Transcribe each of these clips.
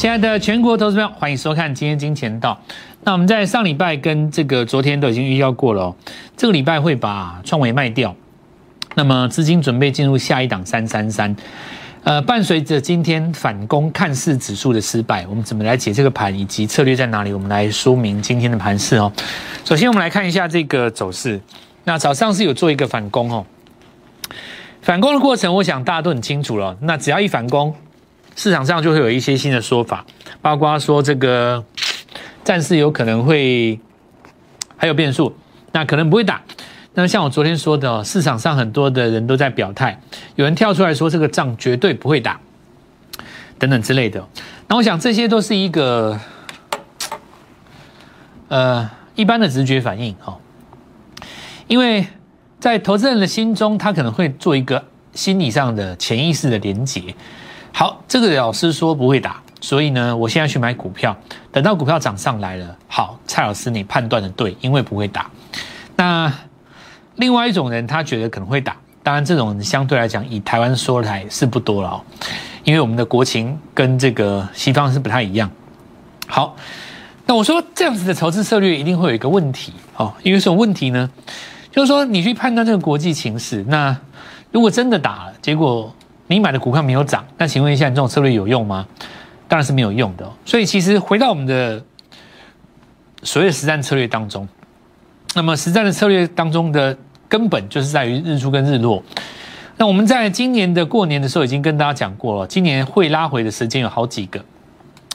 亲爱的全国投资朋友，欢迎收看今天金钱道。那我们在上礼拜跟这个昨天都已经预告过了哦，这个礼拜会把创维卖掉，那么资金准备进入下一档三三三。呃，伴随着今天反攻看似指数的失败，我们怎么来解这个盘，以及策略在哪里？我们来说明今天的盘势哦。首先，我们来看一下这个走势。那早上是有做一个反攻哦，反攻的过程，我想大家都很清楚了。那只要一反攻，市场上就会有一些新的说法，包括说这个战事有可能会还有变数，那可能不会打。那像我昨天说的，市场上很多的人都在表态，有人跳出来说这个仗绝对不会打，等等之类的。那我想这些都是一个呃一般的直觉反应哈，因为在投资人的心中，他可能会做一个心理上的潜意识的连结。好，这个老师说不会打，所以呢，我现在去买股票，等到股票涨上来了，好，蔡老师你判断的对，因为不会打，那。另外一种人，他觉得可能会打，当然这种相对来讲，以台湾说来是不多了哦，因为我们的国情跟这个西方是不太一样。好，那我说这样子的投资策略一定会有一个问题哦，因为什么问题呢？就是说你去判断这个国际情势，那如果真的打了，结果你买的股票没有涨，那请问一下，你这种策略有用吗？当然是没有用的。所以其实回到我们的所谓实战策略当中，那么实战的策略当中的。根本就是在于日出跟日落。那我们在今年的过年的时候已经跟大家讲过了，今年会拉回的时间有好几个。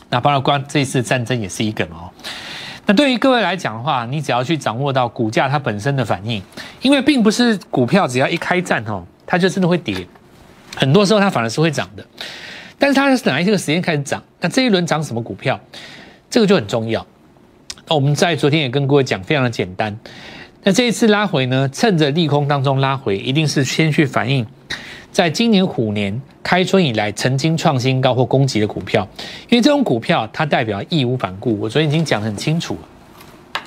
那包括这次战争也是一个哦。那对于各位来讲的话，你只要去掌握到股价它本身的反应，因为并不是股票只要一开战哦，它就真的会跌。很多时候它反而是会涨的。但是它是哪一个时间开始涨？那这一轮涨什么股票？这个就很重要。那我们在昨天也跟各位讲，非常的简单。那这一次拉回呢？趁着利空当中拉回，一定是先去反映，在今年虎年开春以来曾经创新高或攻击的股票，因为这种股票它代表义无反顾。我昨天已经讲很清楚了，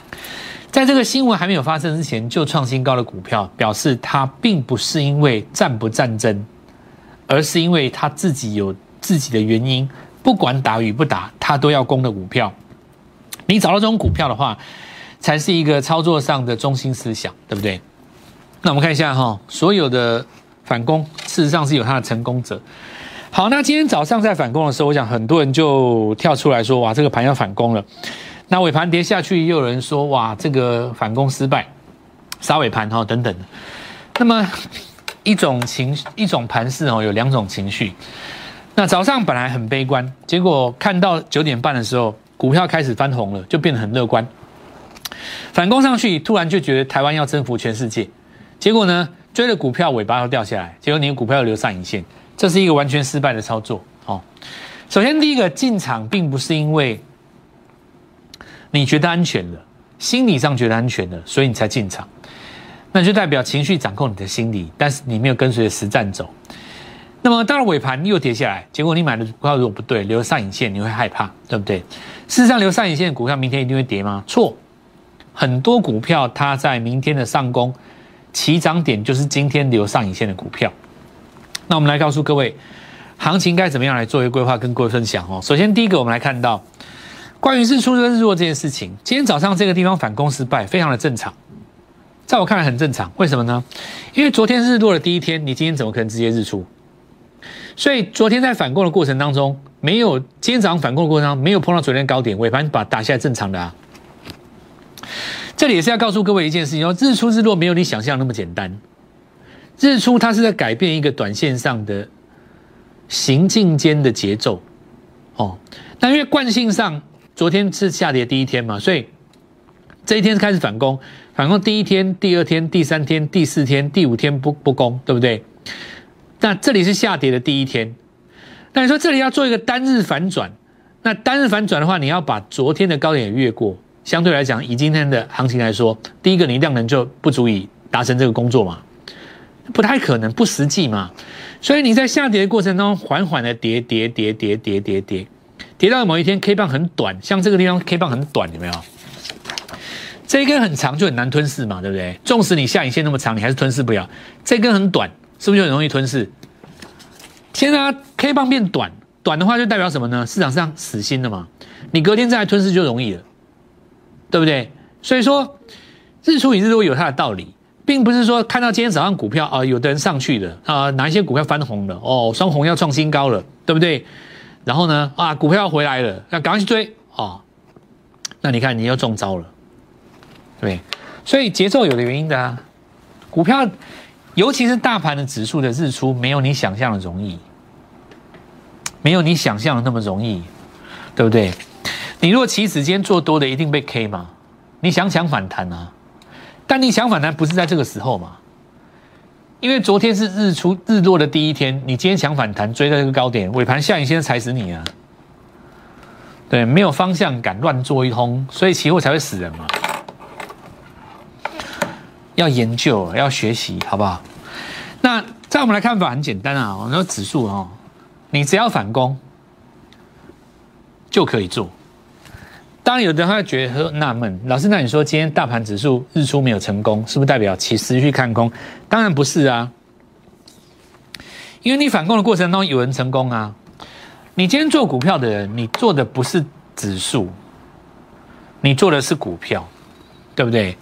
在这个新闻还没有发生之前就创新高的股票，表示它并不是因为战不战争，而是因为他自己有自己的原因，不管打与不打，他都要攻的股票。你找到这种股票的话。才是一个操作上的中心思想，对不对？那我们看一下哈，所有的反攻事实上是有它的成功者。好，那今天早上在反攻的时候，我想很多人就跳出来说：“哇，这个盘要反攻了。”那尾盘跌下去，又有人说：“哇，这个反攻失败，杀尾盘哈等等。”那么一种情一种盘势哦，有两种情绪。那早上本来很悲观，结果看到九点半的时候，股票开始翻红了，就变得很乐观。反攻上去，突然就觉得台湾要征服全世界，结果呢，追了股票尾巴要掉下来，结果你的股票要留上影线，这是一个完全失败的操作。哦，首先第一个进场并不是因为你觉得安全了，心理上觉得安全了，所以你才进场，那就代表情绪掌控你的心理，但是你没有跟随着实战走。那么到了尾盘又跌下来，结果你买的股票如果不对，留上影线，你会害怕，对不对？事实上，留上影线的股票明天一定会跌吗？错。很多股票，它在明天的上攻起涨点就是今天留上影线的股票。那我们来告诉各位，行情该怎么样来做一个规划，跟各位分享哦。首先，第一个我们来看到关于日出跟日落这件事情，今天早上这个地方反攻失败，非常的正常，在我看来很正常。为什么呢？因为昨天日落的第一天，你今天怎么可能直接日出？所以昨天在反攻的过程当中，没有今天早上反攻的过程当中没有碰到昨天高点，尾盘把打下来正常的啊。这里也是要告诉各位一件事情：哦，日出日落没有你想象那么简单。日出它是在改变一个短线上的行进间的节奏。哦，那因为惯性上昨天是下跌第一天嘛，所以这一天开始反攻，反攻第一天、第二天、第三天、第四天、第五天不不攻，对不对？那这里是下跌的第一天。那你说这里要做一个单日反转，那单日反转的话，你要把昨天的高点越过。相对来讲，以今天的行情来说，第一个你量能就不足以达成这个工作嘛，不太可能，不实际嘛。所以你在下跌的过程中，缓缓的跌跌跌跌跌跌跌，跌到某一天 K 棒很短，像这个地方 K 棒很短，有没有？这一根很长就很难吞噬嘛，对不对？纵使你下影线那么长，你还是吞噬不了。这根很短，是不是就很容易吞噬？现在 K 棒变短。短的话就代表什么呢？市场上死心了嘛，你隔天再来吞噬就容易了，对不对？所以说日出与日落有它的道理，并不是说看到今天早上股票啊，有的人上去的啊，哪一些股票翻红了哦，双红要创新高了，对不对？然后呢啊，股票要回来了，要赶快去追哦。那你看你又中招了，对，所以节奏有的原因的啊，股票尤其是大盘的指数的日出，没有你想象的容易。没有你想象的那么容易，对不对？你如果起始间做多的，一定被 K 嘛？你想抢反弹啊？但你想反弹不是在这个时候嘛？因为昨天是日出日落的第一天，你今天想反弹追在这个高点，尾盘下影线踩死你啊！对，没有方向感，乱做一通，所以期货才会死人嘛。要研究，要学习，好不好？那在我们来看法很简单啊，我们说指数哦。你只要反攻就可以做。当然，有的人会觉得纳闷，老师，那你说今天大盘指数日出没有成功，是不是代表其实续看空？当然不是啊，因为你反攻的过程当中有人成功啊。你今天做股票的人，你做的不是指数，你做的是股票，对不对？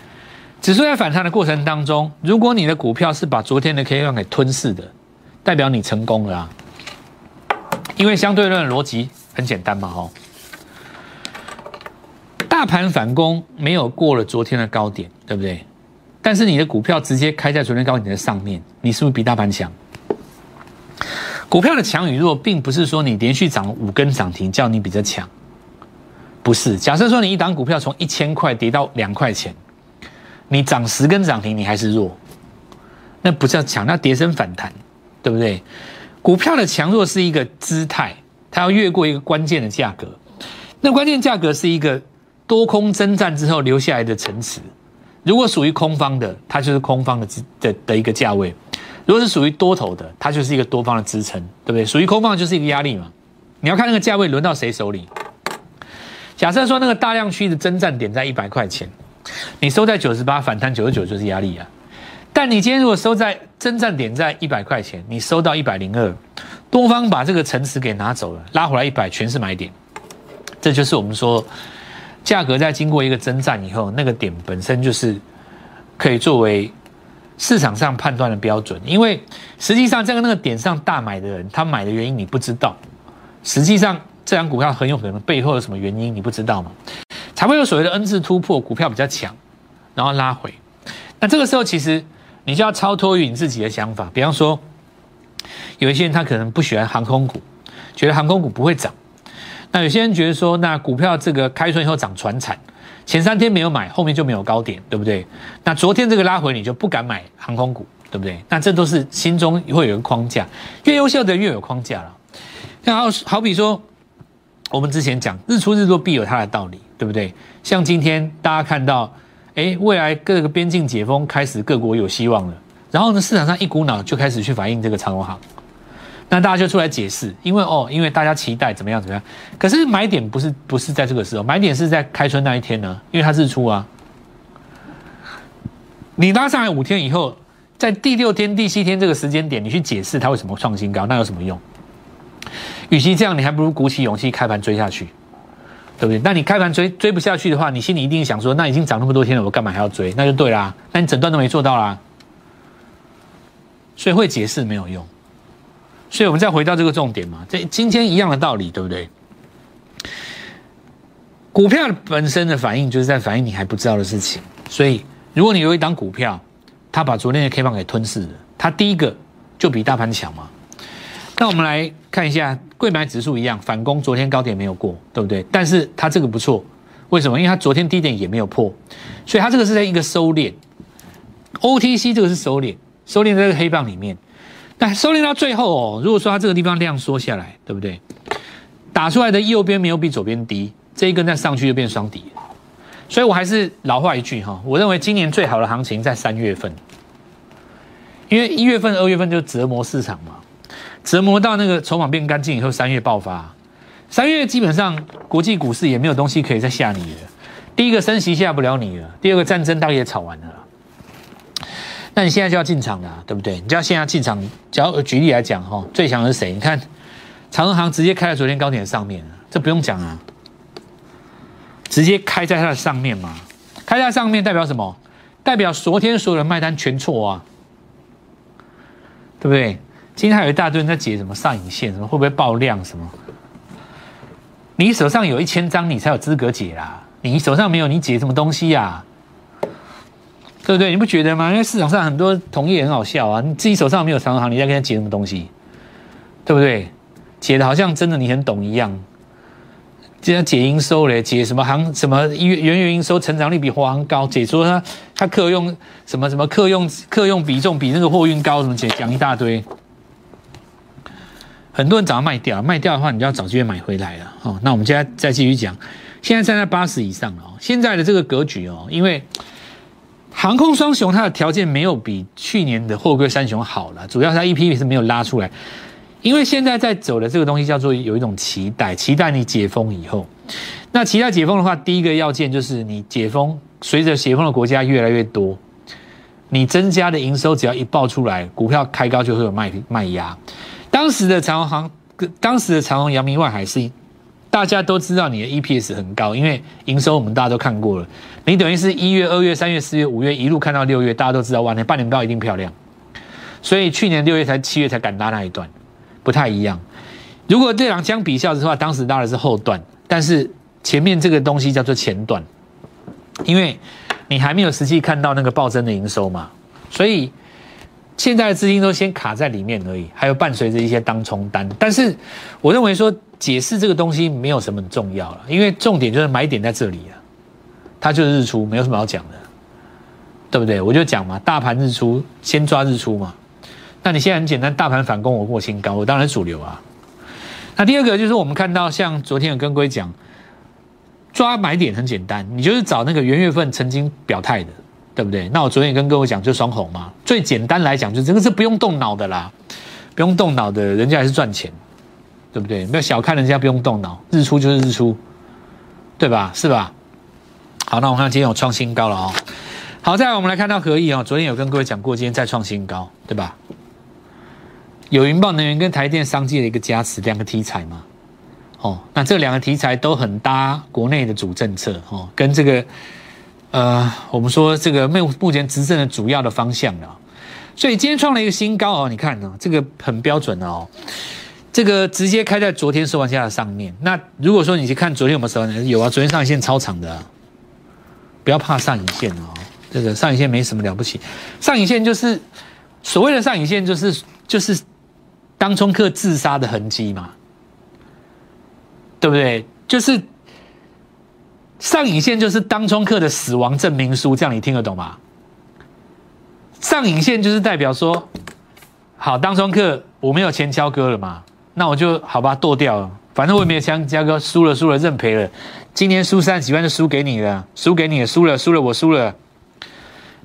指数在反弹的过程当中，如果你的股票是把昨天的 K 线给吞噬的，代表你成功了啊。因为相对论的逻辑很简单嘛，哦，大盘反攻没有过了昨天的高点，对不对？但是你的股票直接开在昨天高点的上面，你是不是比大盘强？股票的强与弱，并不是说你连续涨五根涨停叫你比较强，不是。假设说你一档股票从一千块跌到两块钱，你涨十根涨停，你还是弱，那不叫强，那跌升反弹，对不对？股票的强弱是一个姿态，它要越过一个关键的价格。那关键价格是一个多空征战之后留下来的层次。如果属于空方的，它就是空方的的的一个价位；如果是属于多头的，它就是一个多方的支撑，对不对？属于空方就是一个压力嘛。你要看那个价位轮到谁手里。假设说那个大量区的征战点在一百块钱，你收在九十八，反弹九十九就是压力啊。但你今天如果收在征战点在一百块钱，你收到一百零二，多方把这个城池给拿走了，拉回来一百全是买点，这就是我们说价格在经过一个征战以后，那个点本身就是可以作为市场上判断的标准，因为实际上在那个点上大买的人，他买的原因你不知道，实际上这张股票很有可能背后有什么原因你不知道吗？才会有所谓的 N 字突破，股票比较强，然后拉回，那这个时候其实。你就要超脱于你自己的想法，比方说，有一些人他可能不喜欢航空股，觉得航空股不会涨；那有些人觉得说，那股票这个开春以后涨船产，前三天没有买，后面就没有高点，对不对？那昨天这个拉回，你就不敢买航空股，对不对？那这都是心中会有一个框架，越优秀的越有框架了。那好好比说，我们之前讲日出日落必有它的道理，对不对？像今天大家看到。哎，未来各个边境解封开始，各国有希望了。然后呢，市场上一股脑就开始去反映这个长荣行，那大家就出来解释，因为哦，因为大家期待怎么样怎么样。可是买点不是不是在这个时候，买点是在开春那一天呢，因为它日出啊。你拉上来五天以后，在第六天、第七天这个时间点，你去解释它为什么创新高，那有什么用？与其这样，你还不如鼓起勇气开盘追下去。对不对？那你开盘追追不下去的话，你心里一定想说：那已经涨那么多天了，我干嘛还要追？那就对啦。那你整段都没做到啦，所以会解释没有用。所以我们再回到这个重点嘛，这今天一样的道理，对不对？股票本身的反应就是在反映你还不知道的事情。所以如果你有一档股票，它把昨天的 K 棒给吞噬了，它第一个就比大盘强嘛。那我们来看一下。贵买指数一样反攻，昨天高点没有过，对不对？但是它这个不错，为什么？因为它昨天低点也没有破，所以它这个是在一个收敛。OTC 这个是收敛，收敛在这个黑棒里面。那收敛到最后哦，如果说它这个地方量缩下来，对不对？打出来的右边没有比左边低，这一根再上去就变双底。所以我还是老话一句哈，我认为今年最好的行情在三月份，因为一月份、二月份就折磨市场嘛。折磨到那个筹码变干净以后，三月爆发。三月基本上国际股市也没有东西可以再吓你了。第一个升息吓不了你了，第二个战争大概也吵完了。那你现在就要进场了，对不对？你就要现在进场。只要举例来讲哈，最强的是谁？你看长荣行直接开在昨天高点上面，这不用讲啊，直接开在它的上面嘛，开在上面代表什么？代表昨天所有的卖单全错啊，对不对？今天还有一大堆人在解什么上影线，什么会不会爆量什么？你手上有一千张，你才有资格解啦。你手上没有，你解什么东西呀？对不对？你不觉得吗？因为市场上很多同业很好笑啊，你自己手上没有长行，你在跟他解什么东西？对不对？解的好像真的你很懂一样。既然解营收嘞，解什么行什么原原月营收成长率比华航高，解说他他客用什么什么客用客用比重比那个货运高，什么解讲一大堆。很多人早上卖掉，卖掉的话，你就要找机会买回来了哦。那我们现在再继续讲，现在站在八十以上了哦。现在的这个格局哦，因为航空双雄它的条件没有比去年的货柜三雄好了，主要它 EP 是没有拉出来。因为现在在走的这个东西叫做有一种期待，期待你解封以后。那期待解封的话，第一个要件就是你解封，随着解封的国家越来越多，你增加的营收只要一爆出来，股票开高就会有卖卖压。当时的长虹航，当时的长虹、阳明、外海是大家都知道你的 EPS 很高，因为营收我们大家都看过了。你等于是一月、二月、三月、四月、五月一路看到六月，大家都知道哇，那半年报一定漂亮。所以去年六月才七月才敢拉那一段，不太一样。如果这两相比较的话，当时拉的是后段，但是前面这个东西叫做前段，因为你还没有实际看到那个暴增的营收嘛，所以。现在的资金都先卡在里面而已，还有伴随着一些当冲单。但是我认为说解释这个东西没有什么重要了，因为重点就是买点在这里啊，它就是日出，没有什么好讲的，对不对？我就讲嘛，大盘日出先抓日出嘛。那你现在很简单，大盘反攻我过新高，我当然主流啊。那第二个就是我们看到像昨天有跟龟讲，抓买点很简单，你就是找那个元月份曾经表态的。对不对？那我昨天也跟各位讲，就双红嘛。最简单来讲，就这个是不用动脑的啦，不用动脑的，人家还是赚钱，对不对？不要小看人家不用动脑，日出就是日出，对吧？是吧？好，那我们看今天有创新高了哦。好，再来我们来看到合意哦，昨天有跟各位讲过，今天再创新高，对吧？有云豹能源跟台电商机的一个加持，两个题材嘛。哦，那这两个题材都很搭国内的主政策哦，跟这个。呃，我们说这个目目前执政的主要的方向了，所以今天创了一个新高哦，你看呢，这个很标准哦，这个直接开在昨天收盘价的上面。那如果说你去看昨天有没有收完，有啊，昨天上影线超长的，不要怕上影线哦，这个上影线没什么了不起，上影线就是所谓的上影线，就是就是当冲客自杀的痕迹嘛，对不对？就是。上影线就是当冲客的死亡证明书，这样你听得懂吗？上影线就是代表说，好，当冲客我没有钱交割了嘛，那我就好吧剁掉了，反正我也没有钱交割，输了输了认赔了，今年输三十几万就输给你了，输给你了，输了输了我输了。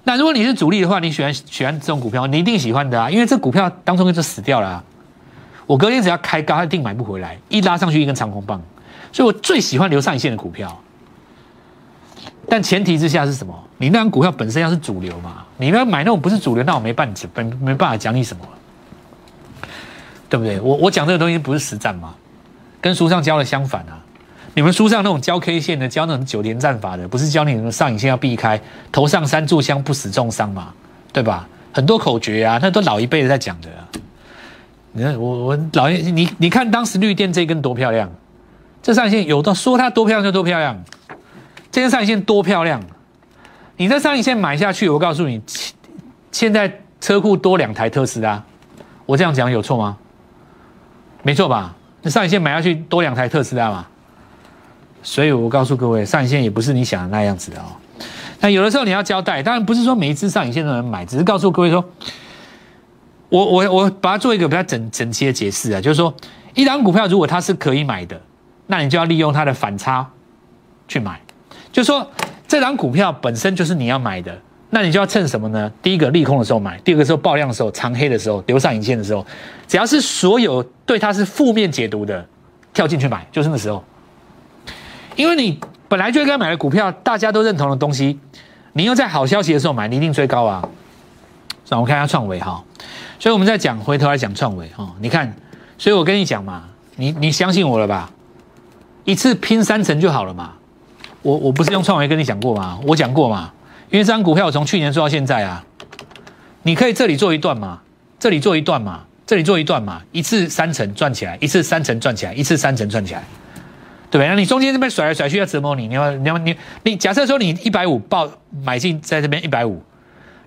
那如果你是主力的话，你喜欢喜欢这种股票，你一定喜欢的啊，因为这股票当冲客就死掉了，我隔天只要开高，他一定买不回来，一拉上去一根长红棒，所以我最喜欢留上影线的股票。但前提之下是什么？你那张股票本身要是主流嘛？你要买那种不是主流，那我没办法，没没办法讲你什么，对不对？我我讲这个东西不是实战嘛，跟书上教的相反啊。你们书上那种教 K 线的，教那种九连战法的，不是教你什么上影线要避开，头上三炷香不死重伤嘛，对吧？很多口诀啊，那都老一辈的在讲的。你看我我老爷，你你看当时绿电这根多漂亮，这上线有的说它多漂亮就多漂亮。这根上影线多漂亮！你这上影线买下去，我告诉你，现在车库多两台特斯拉，我这样讲有错吗？没错吧？那上影线买下去多两台特斯拉嘛？所以我告诉各位，上影线也不是你想的那样子的哦。那有的时候你要交代，当然不是说每一只上影线都能买，只是告诉各位说，我我我把它做一个比较整整齐的解释啊，就是说，一档股票如果它是可以买的，那你就要利用它的反差去买。就说这张股票本身就是你要买的，那你就要趁什么呢？第一个利空的时候买，第二个时候爆量的时候、长黑的时候、留上影线的时候，只要是所有对它是负面解读的，跳进去买，就是那时候。因为你本来就该买的股票，大家都认同的东西，你又在好消息的时候买，你一定追高啊。让我看一下创维哈，所以我们在讲回头来讲创维哈，你看，所以我跟你讲嘛。你你相信我了吧？一次拼三成就好了嘛。我我不是用创维跟你讲过吗？我讲过嘛，因为这张股票我从去年做到现在啊，你可以这里做一段嘛，这里做一段嘛，这里做一段嘛，一次三成赚起来，一次三成赚起来，一次三成赚起来，对不对？那你中间这边甩来甩去要折磨你，你要你要你你假设说你一百五报买进在这边一百五，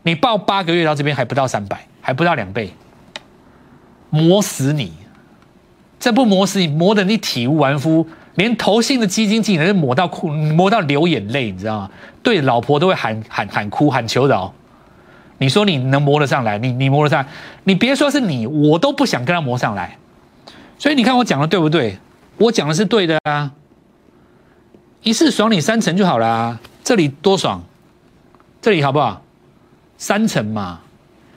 你报八个月到这边还不到三百，还不到两倍，磨死你！这不磨死你，磨得你体无完肤。连投信的基金经理都抹到哭，抹到流眼泪，你知道吗？对老婆都会喊喊喊哭喊求饶。你说你能磨得上来？你你磨得上？你别说是你，我都不想跟他磨上来。所以你看我讲的对不对？我讲的是对的啊。一次爽你三成就好了，这里多爽，这里好不好？三成嘛，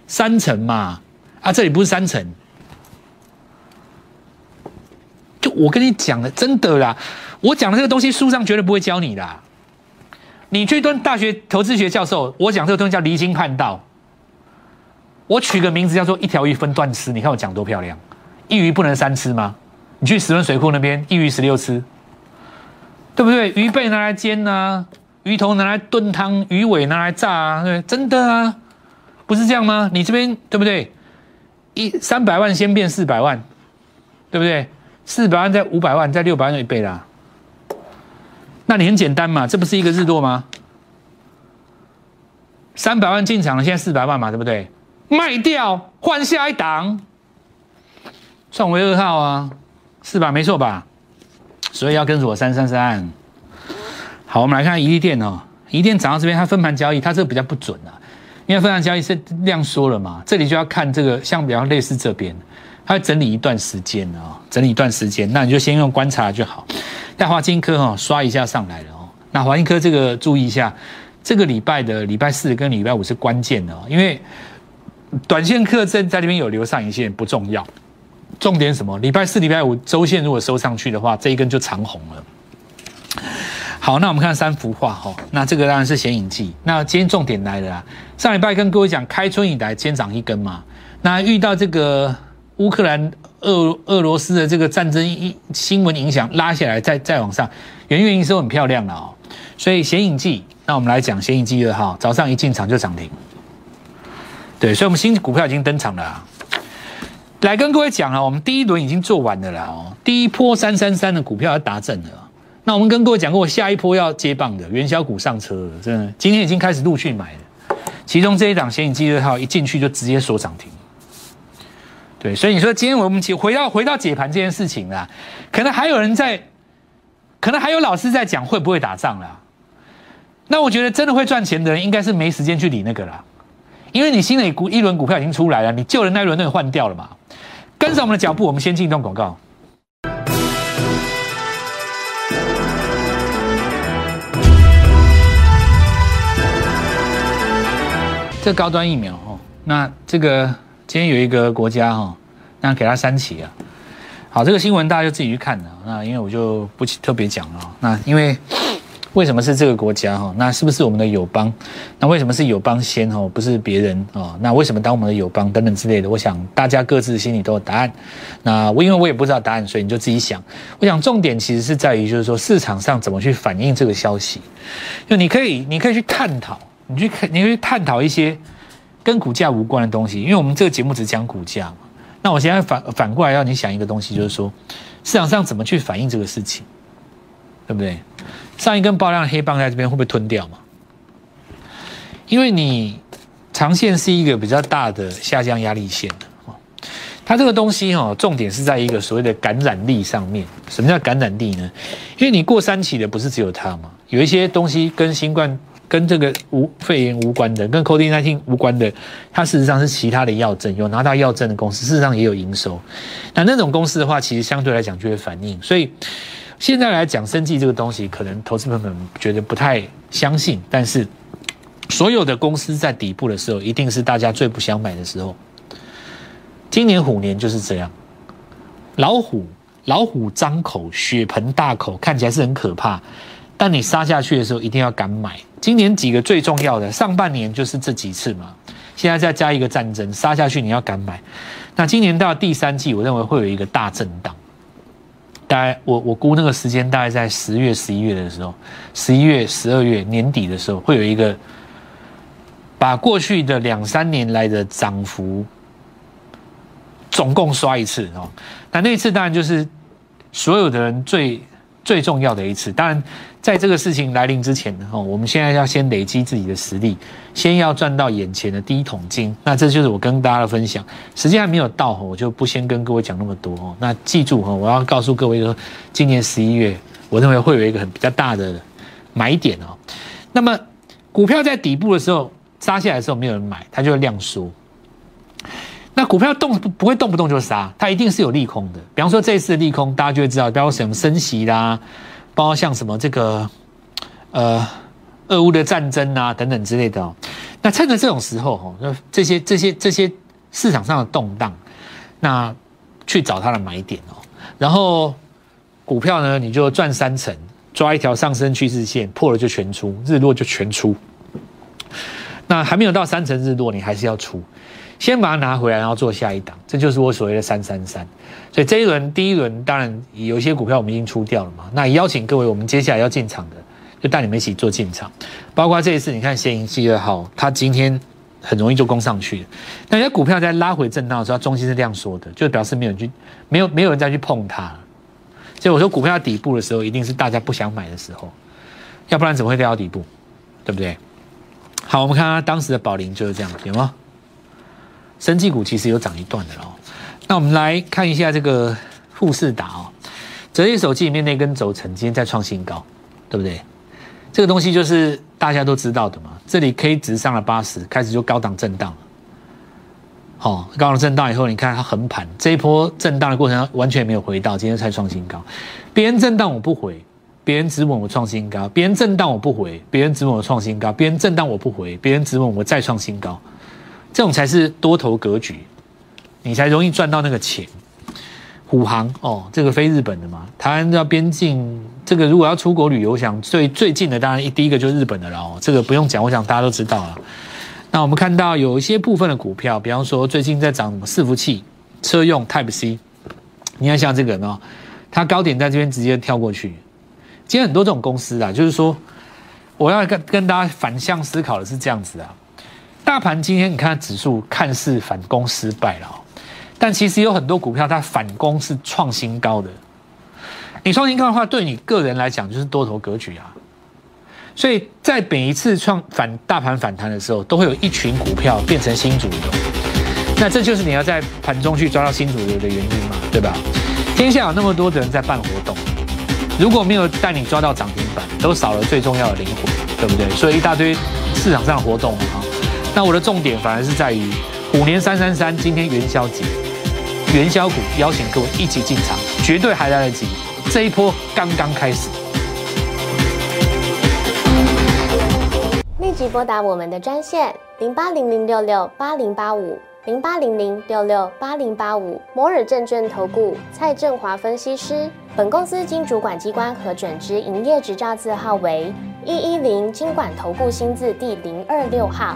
三成嘛，啊，这里不是三成。就我跟你讲的，真的啦！我讲的这个东西，书上绝对不会教你的。你去跟大学投资学教授，我讲这个东西叫离经叛道。我取个名字叫做一条鱼分段吃，你看我讲多漂亮！一鱼不能三吃吗？你去石门水库那边，一鱼十六吃，对不对？鱼背拿来煎啊，鱼头拿来炖汤，鱼尾拿来炸啊，对，真的啊，不是这样吗？你这边对不对？一三百万先变四百万，对不对？四百万在五百万，在六百万就一倍啦。那你很简单嘛，这不是一个日落吗？三百万进场了，现在四百万嘛，对不对？卖掉换下一档，创维二号啊，是吧？没错吧？所以要跟着我三三三。好，我们来看宜利电哦，宜电涨到这边，它分盘交易，它这个比较不准啊，因为分盘交易是量缩了嘛，这里就要看这个，像比较类似这边。它整理一段时间啊，整理一段时间，那你就先用观察就好。那华金科哈刷一下上来了哦。那华金科这个注意一下，这个礼拜的礼拜四跟礼拜五是关键的哦，因为短线客在在这边有留上影线不重要，重点什么？礼拜四、礼拜五周线如果收上去的话，这一根就长红了。好，那我们看三幅画哈，那这个当然是显影剂。那今天重点来了啦，上礼拜跟各位讲，开春以来先涨一根嘛，那遇到这个。乌克兰、俄俄罗斯的这个战争一新闻影响拉下来，再再往上，原原营收很漂亮了哦。所以显影剂，那我们来讲显影剂二号，早上一进场就涨停。对，所以我们新股票已经登场了。来跟各位讲了，我们第一轮已经做完了啦哦，第一波三三三的股票要达阵了。那我们跟各位讲过，下一波要接棒的元宵股上车了，真的，今天已经开始陆续买了。其中这一档显影剂二号一进去就直接锁涨停。对，所以你说今天我们解回到回到解盘这件事情啦，可能还有人在，可能还有老师在讲会不会打仗啦。那我觉得真的会赚钱的人，应该是没时间去理那个啦，因为你新的股一轮股票已经出来了，你旧的那一轮都换掉了嘛。跟上我们的脚步，我们先进一段广告。这高端疫苗哦，那这个。今天有一个国家哈，那给他三起啊。好，这个新闻大家就自己去看了。那因为我就不特别讲了。那因为为什么是这个国家哈？那是不是我们的友邦？那为什么是友邦先哈？不是别人哦？那为什么当我们的友邦等等之类的？我想大家各自心里都有答案。那我因为我也不知道答案，所以你就自己想。我想重点其实是在于就是说市场上怎么去反映这个消息。就你可以，你可以去探讨，你去看，你可以探讨一些。跟股价无关的东西，因为我们这个节目只讲股价嘛。那我现在反反过来要你想一个东西，就是说市场上怎么去反映这个事情，对不对？上一根爆量黑棒在这边会不会吞掉嘛？因为你长线是一个比较大的下降压力线的哦。它这个东西哦，重点是在一个所谓的感染力上面。什么叫感染力呢？因为你过三期的不是只有它嘛，有一些东西跟新冠。跟这个无肺炎无关的，跟 COVID-19 无关的，它事实上是其他的药证，有拿到药证的公司，事实上也有营收。那那种公司的话，其实相对来讲就会反应。所以现在来讲，生计这个东西，可能投资朋友们觉得不太相信。但是所有的公司在底部的时候，一定是大家最不想买的时候。今年虎年就是这样，老虎老虎张口，血盆大口，看起来是很可怕。但你杀下去的时候，一定要敢买。今年几个最重要的，上半年就是这几次嘛。现在再加一个战争，杀下去你要敢买。那今年到第三季，我认为会有一个大震荡。大概我我估那个时间大概在十月、十一月的时候，十一月、十二月年底的时候，会有一个把过去的两三年来的涨幅总共刷一次哦。那那次当然就是所有的人最最重要的一次。当然，在这个事情来临之前哦，我们现在要先累积自己的实力，先要赚到眼前的第一桶金。那这就是我跟大家的分享。时间还没有到我就不先跟各位讲那么多哦。那记住哈，我要告诉各位说，今年十一月，我认为会有一个很比较大的买点哦。那么股票在底部的时候杀下来的时候，没有人买，它就会量缩。那股票动不不会动不动就杀，它一定是有利空的。比方说这一次的利空，大家就会知道，比方说什么升息啦，包括像什么这个呃俄乌的战争啊等等之类的哦。那趁着这种时候哦，那这些这些这些市场上的动荡，那去找它的买点哦。然后股票呢，你就赚三成，抓一条上升趋势线，破了就全出，日落就全出。那还没有到三成日落，你还是要出。先把它拿回来，然后做下一档，这就是我所谓的三三三。所以这一轮第一轮，当然有一些股票我们已经出掉了嘛。那邀请各位，我们接下来要进场的，就带你们一起做进场。包括这一次，你看先银七二号，它今天很容易就攻上去了。那些股票在拉回震荡的时候，中心是这样说的，就表示没有去，没有没有人再去碰它。所以我说，股票底部的时候，一定是大家不想买的时候，要不然怎么会掉到底部？对不对？好，我们看看当时的宝林就是这样，有吗？生技股其实有涨一段的哦。那我们来看一下这个富士达哦，折叠手机里面那根轴承今天在创新高，对不对？这个东西就是大家都知道的嘛。这里 K 值上了八十，开始就高档震荡了。好，高档震荡以后，你看它横盘，这一波震荡的过程完全没有回到，今天才创新高。别人震荡我不回，别人指稳我创新高；别人震荡我不回，别人指稳我创新高；别人震荡我不回，别人指稳我再创新高。这种才是多头格局，你才容易赚到那个钱。虎航哦，这个飞日本的嘛，台湾要边境，这个如果要出国旅游，想最最近的当然第一个就是日本的了哦，这个不用讲，我想大家都知道了。那我们看到有一些部分的股票，比方说最近在涨什么伺服器、车用 Type C，你看像这个呢，它高点在这边直接跳过去。今天很多这种公司啊，就是说我要跟跟大家反向思考的是这样子啊。大盘今天你看指数看似反攻失败了，但其实有很多股票它反攻是创新高的。你创新高的话，对你个人来讲就是多头格局啊。所以在每一次创反大盘反弹的时候，都会有一群股票变成新主流。那这就是你要在盘中去抓到新主流的原因嘛，对吧？天下有那么多的人在办活动，如果没有带你抓到涨停板，都少了最重要的灵魂，对不对？所以一大堆市场上的活动啊。那我的重点反而是在于五年三三三，今天元宵节，元宵股邀请各位一起进场，绝对还来得及，这一波刚刚开始。立即拨打我们的专线零八零零六六八零八五零八零零六六八零八五摩尔证券投顾蔡振华分析师。本公司经主管机关核准之营业执照字号为一一零金管投顾新字第零二六号。